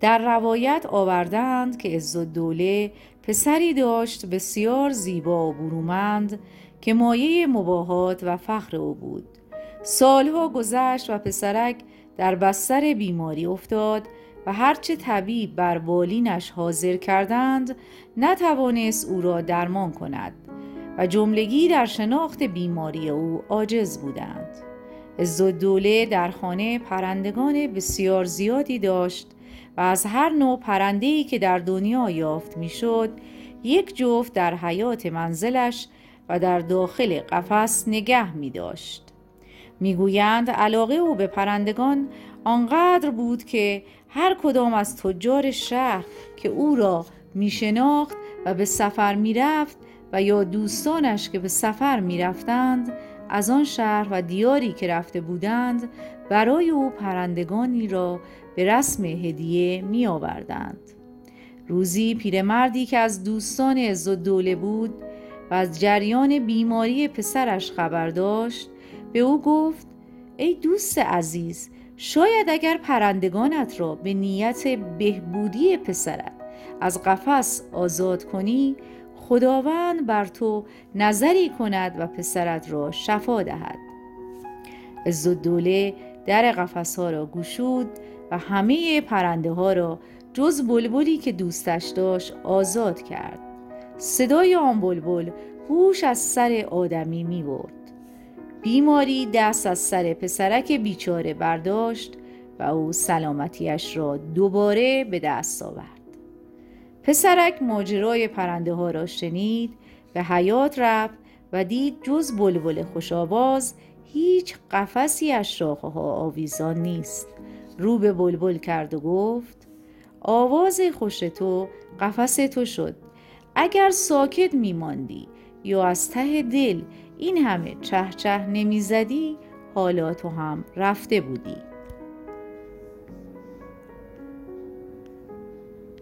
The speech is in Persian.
در روایت آوردند که دوله پسری داشت بسیار زیبا و برومند که مایه مباهات و فخر او بود. سالها گذشت و پسرک در بستر بیماری افتاد و هرچه طبیب بر بالینش حاضر کردند نتوانست او را درمان کند و جملگی در شناخت بیماری او عاجز بودند. عزالدوله در خانه پرندگان بسیار زیادی داشت و از هر نوع پرنده‌ای که در دنیا یافت می‌شد یک جفت در حیات منزلش و در داخل قفس نگه می داشت. می‌گویند علاقه او به پرندگان آنقدر بود که هر کدام از تجار شهر که او را می شناخت و به سفر می رفت و یا دوستانش که به سفر می رفتند از آن شهر و دیاری که رفته بودند برای او پرندگانی را به رسم هدیه می آوردند. روزی پیرمردی که از دوستان دوله بود و از جریان بیماری پسرش خبر داشت به او گفت ای دوست عزیز شاید اگر پرندگانت را به نیت بهبودی پسرت از قفس آزاد کنی خداوند بر تو نظری کند و پسرت را شفا دهد. عزالدوله در قفس ها را گشود و همه پرنده ها را جز بلبلی که دوستش داشت آزاد کرد. صدای آن بلبل هوش از سر آدمی می برد. بیماری دست از سر پسرک بیچاره برداشت و او سلامتیش را دوباره به دست آورد. پسرک ماجرای پرنده ها را شنید به حیات رفت و دید جز بلبل خوشآواز هیچ قفسی از شاخه ها آویزان نیست. رو به بلبل کرد و گفت آواز خوش تو قفس تو شد. اگر ساکت میماندی یا از ته دل این همه چه نمی‌زدی حالا تو هم رفته بودی.